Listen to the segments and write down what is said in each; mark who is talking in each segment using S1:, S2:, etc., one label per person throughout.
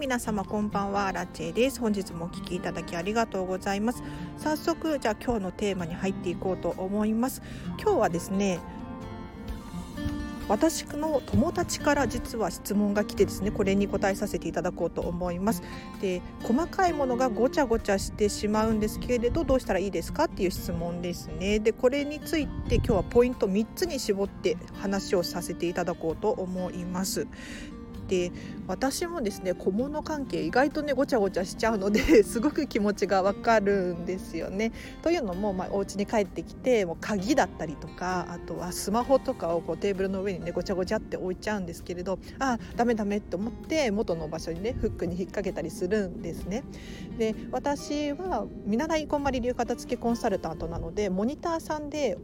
S1: 皆様こんばんはラチェです。本日もお聞きいただきありがとうございます。早速じゃあ今日のテーマに入っていこうと思います。今日はですね私の友達から実は質問が来てですねこれに答えさせていただこうと思います。で細かいものがごちゃごちゃしてしまうんですけれどどうしたらいいですかっていう質問ですね。でこれについて今日はポイント3つに絞って話をさせていただこうと思います。で私もですね小物関係意外とねごちゃごちゃしちゃうので すごく気持ちがわかるんですよね。というのも、まあ、お家に帰ってきてもう鍵だったりとかあとはスマホとかをこうテーブルの上にねごちゃごちゃって置いちゃうんですけれどあダメダメって思って元の場所にねフックに引っ掛けたりするんですね。で私は見習いこんまり流片付けコンサルタントなのでモニターさんで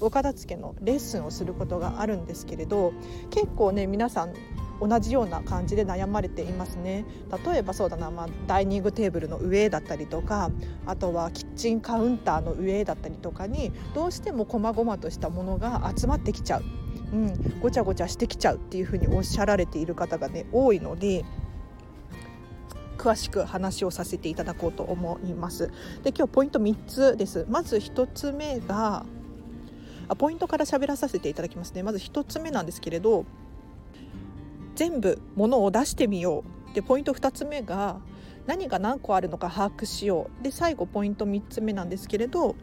S1: お片付けのレッスンをすることがあるんですけれど結構ね皆さん同じような感じで悩まれていますね例えばそうだな、まあ、ダイニングテーブルの上だったりとかあとはキッチンカウンターの上だったりとかにどうしても細々としたものが集まってきちゃう、うん、ごちゃごちゃしてきちゃうっていうふうにおっしゃられている方がね多いので詳しく話をさせていただこうと思います。で今日ポイント3つです。まず1つ目があポイントから喋らさせていただきますね。まず1つ目なんですけれど全部ものを出してみよう。でポイント2つ目が何が何個あるのか把握しよう。で最後ポイント3つ目なんですけれど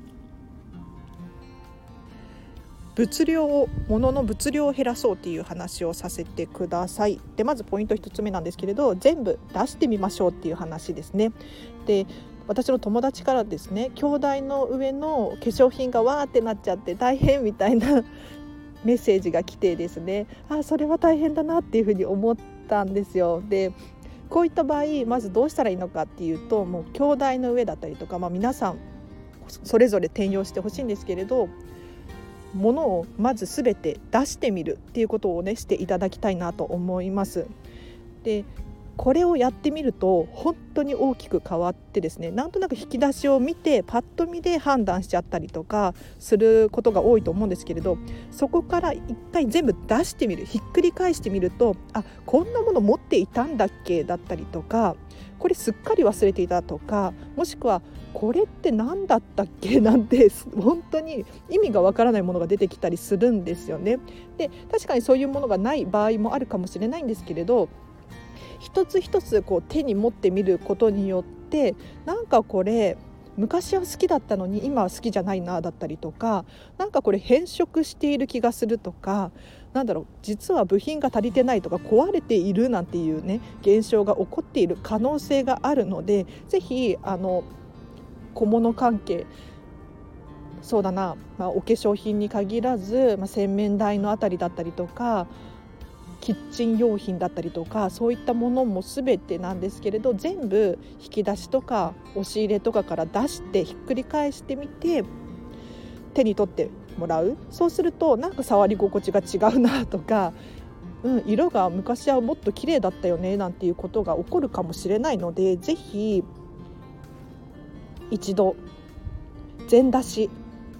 S1: 物量を物の物量を減らそうっていう話をさせてください。でまずポイント1つ目なんですけれど全部出してみましょうっていう話ですね。で私の友達からですね兄弟の上の化粧品がわーってなっちゃって大変みたいなメッセージが来てですねあそれは大変だなっていうふうに思ったんですよ。でこういった場合まずどうしたらいいのかっていうともう兄弟の上だったりとか、まあ、皆さんそれぞれ転用してほしいんですけれどものをまず全て出してみるっていうことをねしていただきたいなと思います。でこれをやってみると本当に大きく変わってですねなんとなく引き出しを見てパッと見で判断しちゃったりとかすることが多いと思うんですけれどそこから一回全部出してみるひっくり返してみるとあこんなもの持っていたんだっけだったりとかこれすっかり忘れていたとかもしくはこれって何だったっけなんて本当に意味がわからないものが出てきたりするんですよね。で確かにそういうものがない場合もあるかもしれないんですけれど一つ一つこう手に持ってみることによってなんかこれ昔は好きだったのに今は好きじゃないなだったりとか何かこれ変色している気がするとかなんだろう実は部品が足りてないとか壊れているなんていうね現象が起こっている可能性があるので是非あの小物関係そうだな、まあ、お化粧品に限らず、まあ、洗面台の辺りだったりとかキッチン用品だったりとかそういったものも全てなんですけれど全部引き出しとか押し入れとかから出してひっくり返してみて手に取ってもらうそうするとなんか触り心地が違うなとか、うん、色が昔はもっと綺麗だったよねなんていうことが起こるかもしれないので是非一度全出し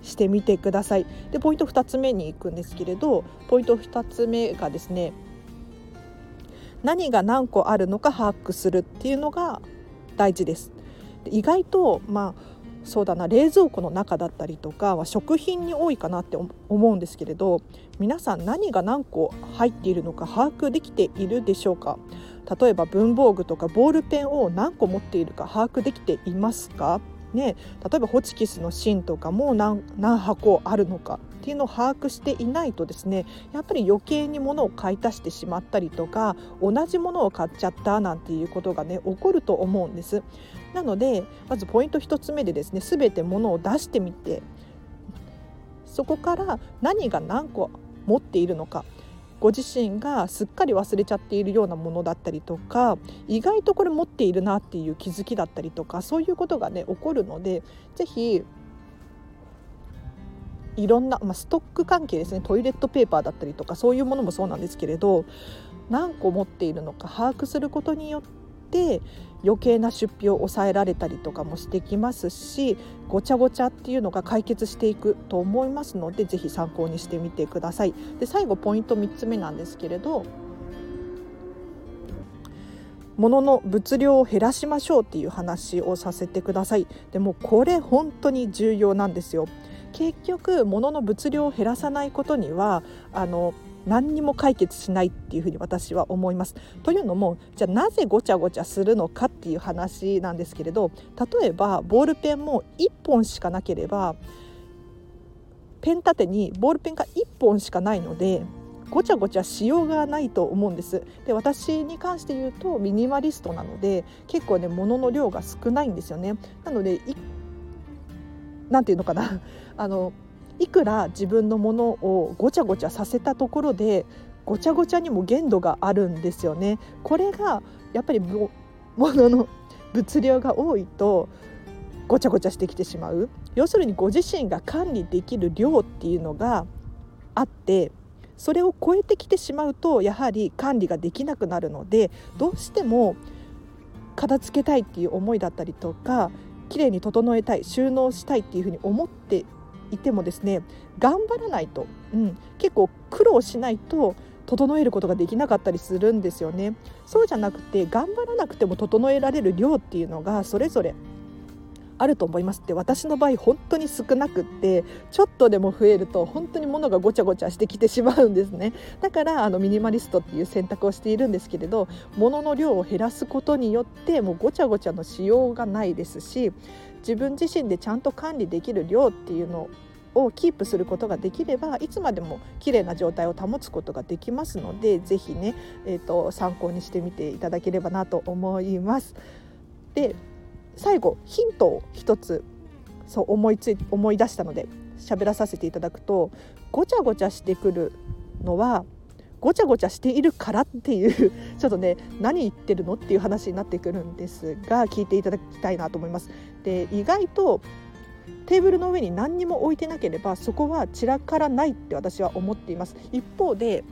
S1: してみてください。でポイント2つ目に行くんですけれどポイント2つ目がですね何が何個あるのか把握するっていうのが大事です。意外とまあそうだな冷蔵庫の中だったりとかは食品に多いかなって思うんですけれど皆さん何が何個入っているのか把握できているでしょうか？例えば文房具とかボールペンを何個持っているか把握できていますか？ね、例えばホチキスの芯とかも何何箱あるのか？ていうの把握していないとですねやっぱり余計に物を買い足してしまったりとか同じものを買っちゃったなんていうことがね起こると思うんです。なのでまずポイント1つ目でですね全て物を出してみてそこから何が何個持っているのかご自身がすっかり忘れちゃっているようなものだったりとか意外とこれ持っているなっていう気づきだったりとかそういうことがね起こるので是非いろんな、まあ、ストック関係ですね。トイレットペーパーだったりとかそういうものもそうなんですけれど何個持っているのか把握することによって余計な出費を抑えられたりとかもしてきますしごちゃごちゃっていうのが解決していくと思いますのでぜひ参考にしてみてください。で最後ポイント3つ目なんですけれど物の物量を減らしましょうっていう話をさせてください。でもこれ本当に重要なんですよ。結局物の物量を減らさないことにはあの何にも解決しないっていうふうに私は思います。というのもじゃあなぜごちゃごちゃするのかっていう話なんですけれど例えばボールペンも1本しかなければペン立てにボールペンが1本しかないのでごちゃごちゃしようがないと思うんです。で私に関して言うとミニマリストなので結構ね物の量が少ないんですよね。なので何て言うのかな。あのいくら自分のものをごちゃごちゃさせたところでごちゃごちゃにも限度があるんですよね。これがやっぱり物の 物量が多いとごちゃごちゃしてきてしまう。要するにご自身が管理できる量っていうのがあってそれを超えてきてしまうとやはり管理ができなくなるのでどうしても片付けたいっていう思いだったりとか綺麗に整えたい収納したいっていうふうに思っていてもですね頑張らないと、うん、結構苦労しないと整えることができなかったりするんですよね。そうじゃなくて頑張らなくても整えられる量っていうのがそれぞれあると思いますって私の場合本当に少なくってちょっとでも増えると本当に物がごちゃごちゃしてきてしまうんですねだからあのミニマリストっていう選択をしているんですけれど物の量を減らすことによってもうごちゃごちゃのしようがないですし自分自身でちゃんと管理できる量っていうのをキープすることができればいつまでも綺麗な状態を保つことができますので是非ね、えーと参考にしてみていただければなと思います。で最後ヒントを一つそう思いつい思い出したので喋らさせていただくとごちゃごちゃしてくるのはごちゃごちゃしているからっていうちょっとね何言ってるのっていう話になってくるんですが聞いていただきたいなと思います。で意外とテーブルの上に何にも置いてなければそこは散らからないって私は思っています一方で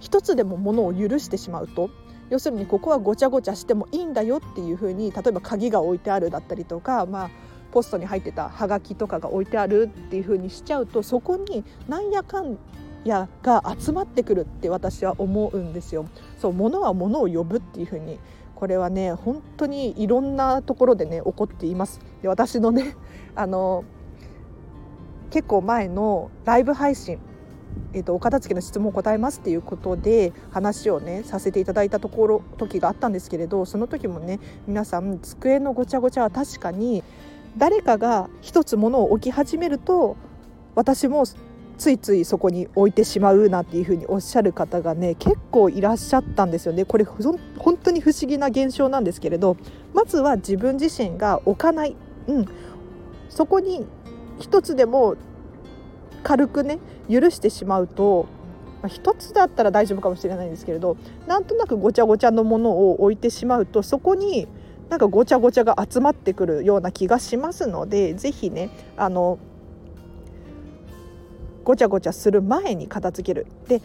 S1: 一つでも物を許してしまうと要するにここはごちゃごちゃしてもいいんだよっていうふうに例えば鍵が置いてあるだったりとか、まあ、ポストに入ってたはがきとかが置いてあるっていうふうにしちゃうとそこになんやかんやが集まってくるって私は思うんですよ。そう物は物を呼ぶっていうふうにこれはね本当にいろんなところでね起こっています。で私のねあの結構前のライブ配信えーと、お片付けの質問を答えますっていうことで話をねさせていただいたところ時があったんですけれどその時もね皆さん机のごちゃごちゃは確かに誰かが一つものを置き始めると私もついついそこに置いてしまうなんていうふうにおっしゃる方がね結構いらっしゃったんですよね。これ本当に不思議な現象なんですけれどまずは自分自身が置かない、うん、そこに一つでも軽くね許してしまうと、まあ、1つだったら大丈夫かもしれないんですけれどなんとなくごちゃごちゃのものを置いてしまうとそこになんかごちゃごちゃが集まってくるような気がしますので是非ねあのごちゃごちゃする前に片付ける。で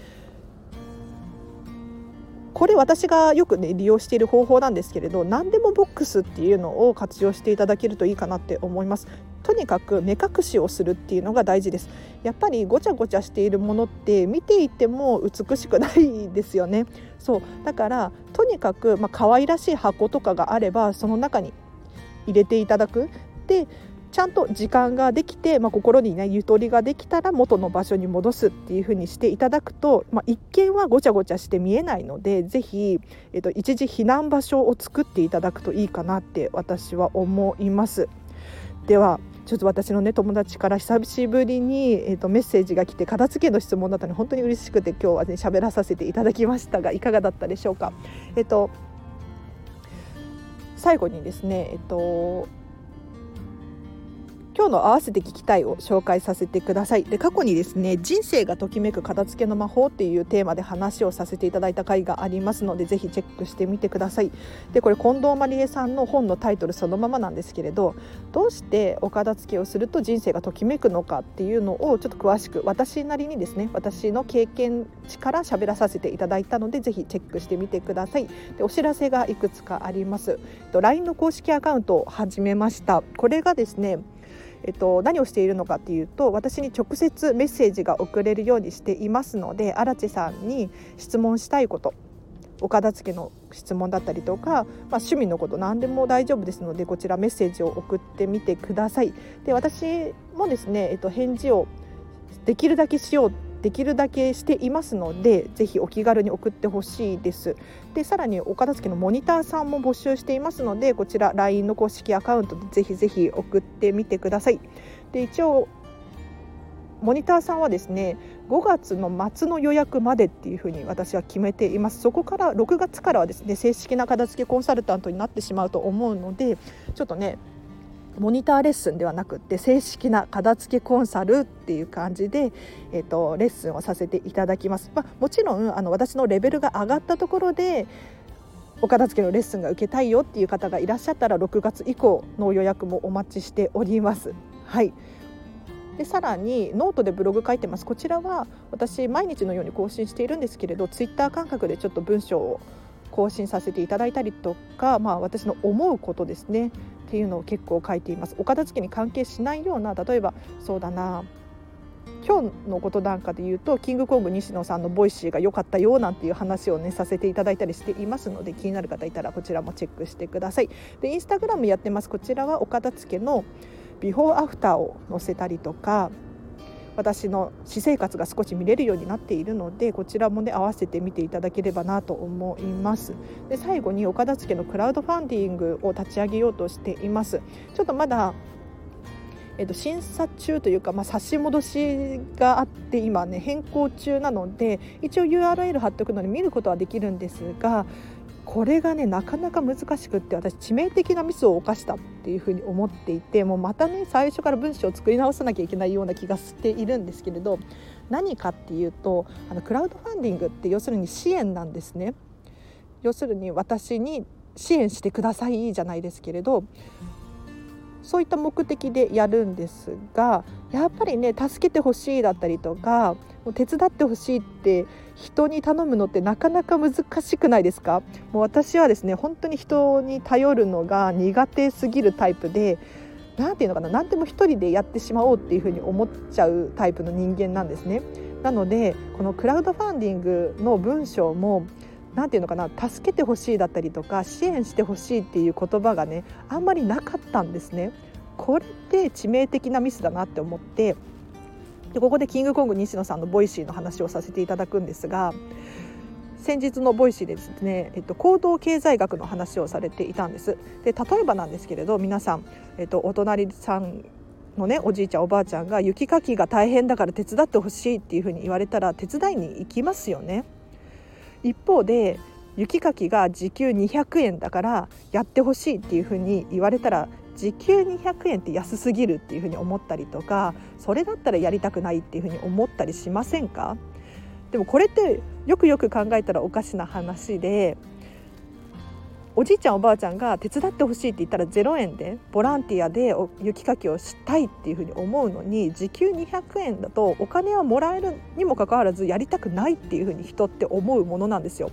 S1: これ私がよくね利用している方法なんですけれど何でもボックスっていうのを活用していただけるといいかなって思います。とにかく目隠しをするっていうのが大事です。やっぱりごちゃごちゃしているものって見ていても美しくないですよね。そう。だからとにかくまあ可愛らしい箱とかがあればその中に入れていただく。でちゃんと時間ができて、まあ、心にねゆとりができたら元の場所に戻すっていう風にしていただくと、まあ、一見はごちゃごちゃして見えないので是非、えっと、一時避難場所を作っていただくといいかなって私は思います。ではちょっと私のね友達から久しぶりに、えーと、メッセージが来て片付けの質問だったので本当に嬉しくて今日はね喋らさせていただきましたがいかがだったでしょうか？えっ、ー、と最後にですねえっ、ー、と今日の合わせて聞きたいを紹介させてください。で過去にですね人生がときめく片付けの魔法っていうテーマで話をさせていただいた回がありますのでぜひチェックしてみてください。でこれ近藤麻理恵さんの本のタイトルそのままなんですけれどどうしてお片付けをすると人生がときめくのかっていうのをちょっと詳しく私なりにですね私の経験値から喋らさせていただいたのでぜひチェックしてみてください。でお知らせがいくつかあります。LINE の公式アカウントを始めました。これがですねえっと、何をしているのかっていうと私に直接メッセージが送れるようにしていますので荒地さんに質問したいことお片付けの質問だったりとか、まあ、趣味のこと何でも大丈夫ですのでこちらメッセージを送ってみてください。で私もですね、えっと、返事をできるだけしようできるだけしていますのでぜひお気軽に送ってほしいです。でさらにお片付けのモニターさんも募集していますのでこちら LINE の公式アカウントでぜひぜひ送ってみてください。で一応モニターさんはですね5月の末の予約までっていうふうに私は決めています。そこから6月からはですね正式な片付けコンサルタントになってしまうと思うのでちょっとねモニターレッスンではなくって正式な片付けコンサルっていう感じで、えーと、レッスンをさせていただきます。まあ、もちろんあの私のレベルが上がったところでお片付けのレッスンが受けたいよっていう方がいらっしゃったら6月以降の予約もお待ちしております。はいでさらにノートでブログ書いてますこちらは私毎日のように更新しているんですけれどツイッター感覚でちょっと文章を更新させていただいたりとか、まあ、私の思うことですねっていうのを結構書いています。お片付けに関係しないような例えばそうだな。今日のことなんかで言うとキングコング西野さんの Voicy が良かったよなんていう話をねさせていただいたりしていますので気になる方いたらこちらもチェックしてください。でインスタグラムやってます。こちらはお片付けのビフォーアフターを載せたりとか私の私生活が少し見れるようになっているのでこちらもね合わせて見ていただければなと思います。で最後に岡田付のクラウドファンディングを立ち上げようとしています。ちょっとまだえっと、審査中というか、まあ、差し戻しがあって今ね変更中なので一応 URL 貼っておくので見ることはできるんですがこれがねなかなか難しくって私致命的なミスを犯したっていうふうに思っていてもうまたね最初から文章を作り直さなきゃいけないような気がしているんですけれど何かっていうとあのクラウドファンディングって要するに支援なんですね。要するに私に支援してくださいじゃないですけれどそういった目的でやるんですがやっぱりね助けてほしいだったりとか手伝ってほしいって人に頼むのってなかなか難しくないですか？もう私はですね本当に人に頼るのが苦手すぎるタイプで何て言うのかな何でも一人でやってしまおうっていうふうに思っちゃうタイプの人間なんですね。なのでこのクラウドファンディングの文章も何て言うのかな助けてほしいだったりとか支援してほしいっていう言葉がねあんまりなかったんですね。これって致命的なミスだなって思ってでここでキングコング西野さんの Voicy の話をさせていただくんですが先日の Voicy でですね、えっと、行動経済学の話をされていたんです。で例えばなんですけれど皆さん、えっと、お隣さんのねおじいちゃんおばあちゃんが雪かきが大変だから手伝ってほしいっていうふうに言われたら手伝いに行きますよね。一方で雪かきが時給200円だからやってほしいっていうふうに言われたら時給200円って安すぎるっていうふうに思ったりとかそれだったらやりたくないっていうふうに思ったりしませんか？でもこれってよくよく考えたらおかしな話でおじいちゃんおばあちゃんが手伝ってほしいって言ったら0円でボランティアで雪かきをしたいっていうふうに思うのに時給200円だとお金はもらえるにもかかわらずやりたくないっていうふうに人って思うものなんですよ。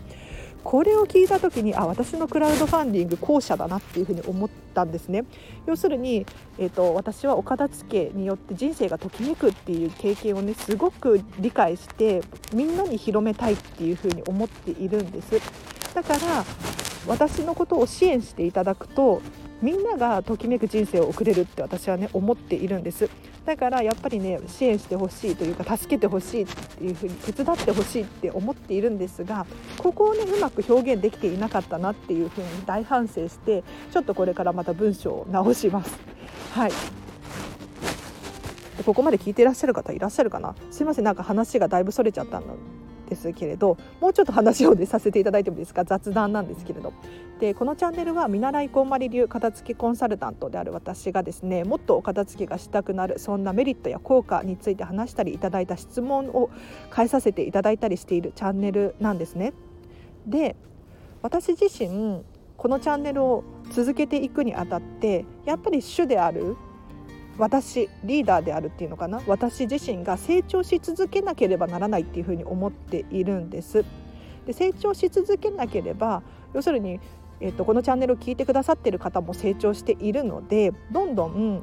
S1: これを聞いた時にあ私のクラウドファンディング後者だなっていうふうに思ったんですね要するに、えーと、私はお片付けによって人生がときめくっていう経験をねすごく理解してみんなに広めたいっていうふうに思っているんですだから私のことを支援していただくとみんながときめく人生を送れるって私はね思っているんです。だからやっぱりね支援してほしいというか助けてほしいっていうふうに手伝ってほしいって思っているんですがここをねうまく表現できていなかったなっていうふうに大反省してちょっとこれからまた文章を直します。はい。ここまで聞いていらっしゃる方いらっしゃるかな？すいません。なんか話がだいぶそれちゃったの。ですけれどもうちょっと話を、ね、させていただいてもいいですか？雑談なんですけれどでこのチャンネルは見習いこんまり流片付けコンサルタントである私がですねもっとお片付けがしたくなるそんなメリットや効果について話したりいただいた質問を返させていただいたりしているチャンネルなんですね。で私自身このチャンネルを続けていくにあたってやっぱり主である私リーダーであるっていうのかな？私自身が成長し続けなければならないっていうふうに思っているんです。で成長し続けなければ要するにえっと、このチャンネルを聞いてくださってる方も成長しているのでどんどん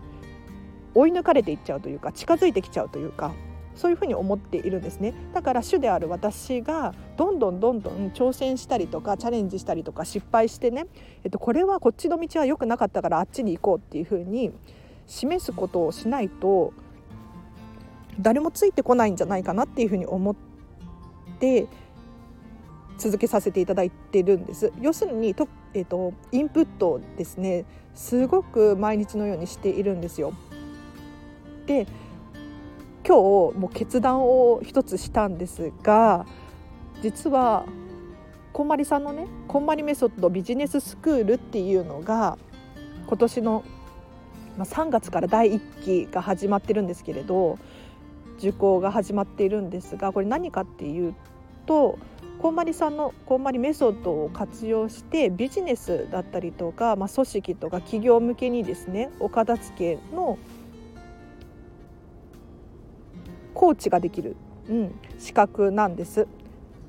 S1: 追い抜かれていっちゃうというか近づいてきちゃうというかそういうふうに思っているんですねだから主である私がどんどんどんどん挑戦したりとかチャレンジしたりとか失敗してね、えっと、これはこっちの道は良くなかったからあっちに行こうっていうふうに示すことをしないと誰もついてこないんじゃないかなっていうふうに思って続けさせていただいてるんです要するにと、えーと、インプットですねすごく毎日のようにしているんですよ。で今日もう決断を一つしたんですが実はこんまりさんのねこんまりメソッドビジネススクールっていうのが今年のまあ3月から第1期が始まってるんですけれど受講が始まっているんですがこれ何かっていうとこんまりさんのこんまりメソッドを活用してビジネスだったりとか、まあ、組織とか企業向けにですねお片付けのコーチができる、うん、資格なんです。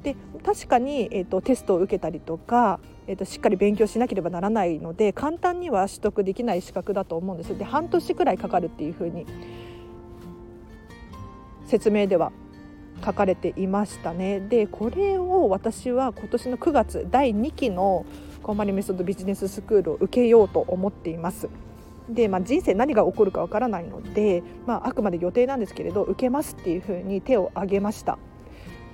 S1: で確かに、えーと、テストを受けたりとか、えーと、しっかり勉強しなければならないので簡単には取得できない資格だと思うんですで半年くらいかかるっていうふうに説明では書かれていましたね。でこれを私は今年の9月第2期のコンマリメソッドビジネススクールを受けようと思っています。で、まあ、人生何が起こるかわからないので、まあ、あくまで予定なんですけれど受けますっていうふうに手を挙げました。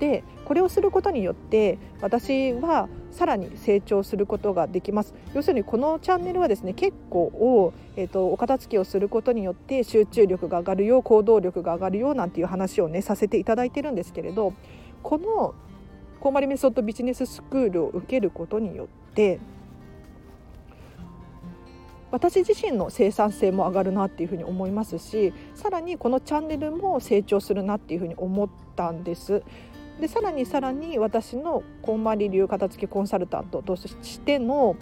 S1: でこれをすることによって私はさらに成長することができます要するにこのチャンネルはですね結構えーと、お片付けをすることによって集中力が上がるよう行動力が上がるようなんていう話をねさせていただいてるんですけれどこのコーマリメソッドビジネススクールを受けることによって私自身の生産性も上がるなっていうふうに思いますしさらにこのチャンネルも成長するなっていうふうに思ったんです。でさらにさらに私のこんまり流片付けコンサルタントとしての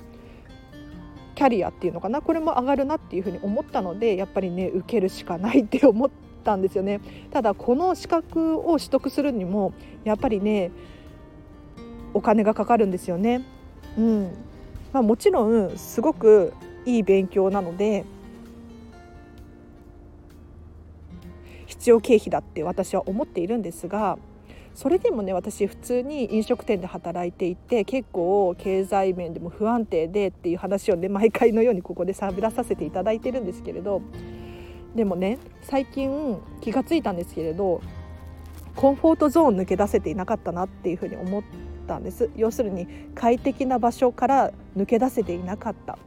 S1: キャリアっていうのかなこれも上がるなっていうふうに思ったのでやっぱりね受けるしかないって思ったんですよね。ただこの資格を取得するにもやっぱりねお金がかかるんですよね。うんまあ、もちろんすごくいい勉強なので必要経費だって私は思っているんですがそれでもね私普通に飲食店で働いていて結構経済面でも不安定でっていう話をね毎回のようにここでしゃべらさせていただいてるんですけれどでもね最近気が付いたんですけれどコンフォートゾーン抜け出せていなかったなっていうふうに思ったんです。要するに快適な場所から抜け出せていなかった。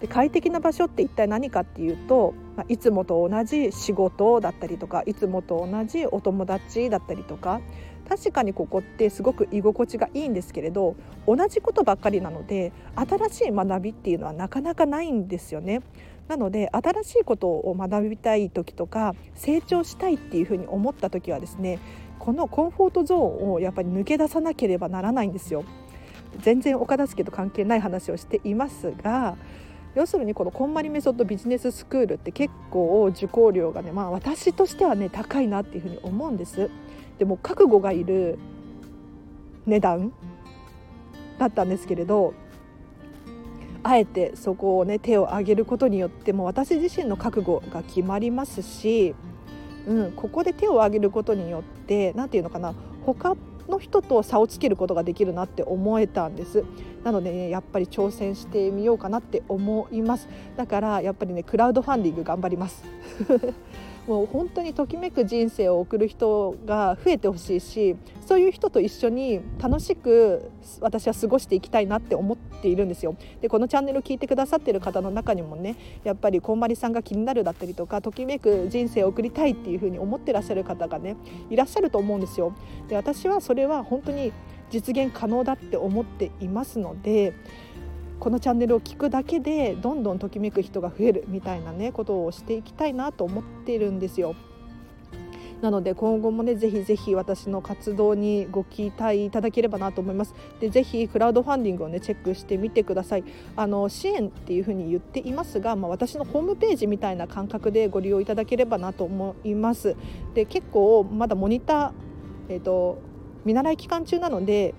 S1: で快適な場所って一体何かっていうと、まあ、いつもと同じ仕事だったりとかいつもと同じお友達だったりとか確かにここってすごく居心地がいいんですけれど同じことばっかりなので新しい学びっていうのはなかなかないんですよね。なので新しいことを学びたい時とか成長したいっていうふうに思った時はですねこのコンフォートゾーンをやっぱり抜け出さなければならないんですよ。全然お片付けと関係ない話をしていますが要するにこのこんまりメソッドビジネススクールって結構受講料がねまあ私としてはね高いなっていうふうに思うんです。でも覚悟がいる値段だったんですけれどあえてそこをね手を挙げることによっても私自身の覚悟が決まりますし、うん、ここで手を挙げることによって何て言うのかな他の人と差をつけることができるなって思えたんです。なので、ね、やっぱり挑戦してみようかなって思います。だからやっぱりねクラウドファンディング頑張ります。もう本当にときめく人生を送る人が増えてほしいしそういう人と一緒に楽しく私は過ごしていきたいなって思っているんですよ。でこのチャンネルを聞いてくださってる方の中にもねやっぱりこんまりさんが気になるだったりとかときめく人生を送りたいっていうふうに思ってらっしゃる方がねいらっしゃると思うんですよ。で私はそれは本当に実現可能だって思っていますのでこのチャンネルを聞くだけでどんどんときめく人が増えるみたいなねことをしていきたいなと思ってるんですよ。なので今後もねぜひぜひ私の活動にご期待いただければなと思います。でぜひクラウドファンディングをねチェックしてみてください。あの支援っていうふうに言っていますが、まあ、私のホームページみたいな感覚でご利用いただければなと思います。で結構まだモニターえっ、ー、と見習い期間中なので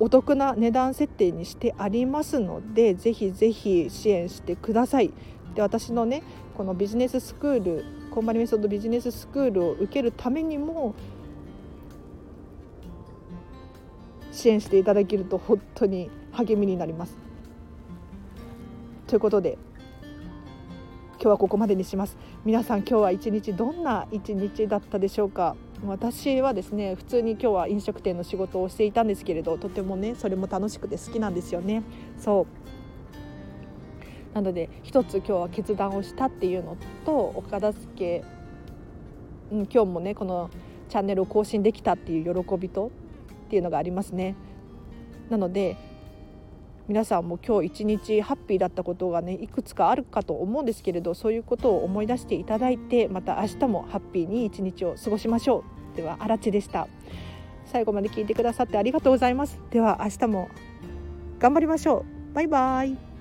S1: お得な値段設定にしてありますのでぜひぜひ支援してください。で私のねこのビジネススクールコンバリメソッドビジネススクールを受けるためにも支援していただけると本当に励みになります。ということで今日はここまでにします皆さん今日は一日どんな一日だったでしょうか？私はですね普通に今日は飲食店の仕事をしていたんですけれどとてもねそれも楽しくて好きなんですよね。そう。なので一つ今日は決断をしたっていうのとお片付け、うん、今日もねこのチャンネルを更新できたっていう喜びとっていうのがありますね。なので皆さんも今日一日ハッピーだったことがねいくつかあるかと思うんですけれどそういうことを思い出していただいてまた明日もハッピーに一日を過ごしましょう。ではあらちでした。最後まで聞いてくださってありがとうございます。では明日も頑張りましょう。バイバイ。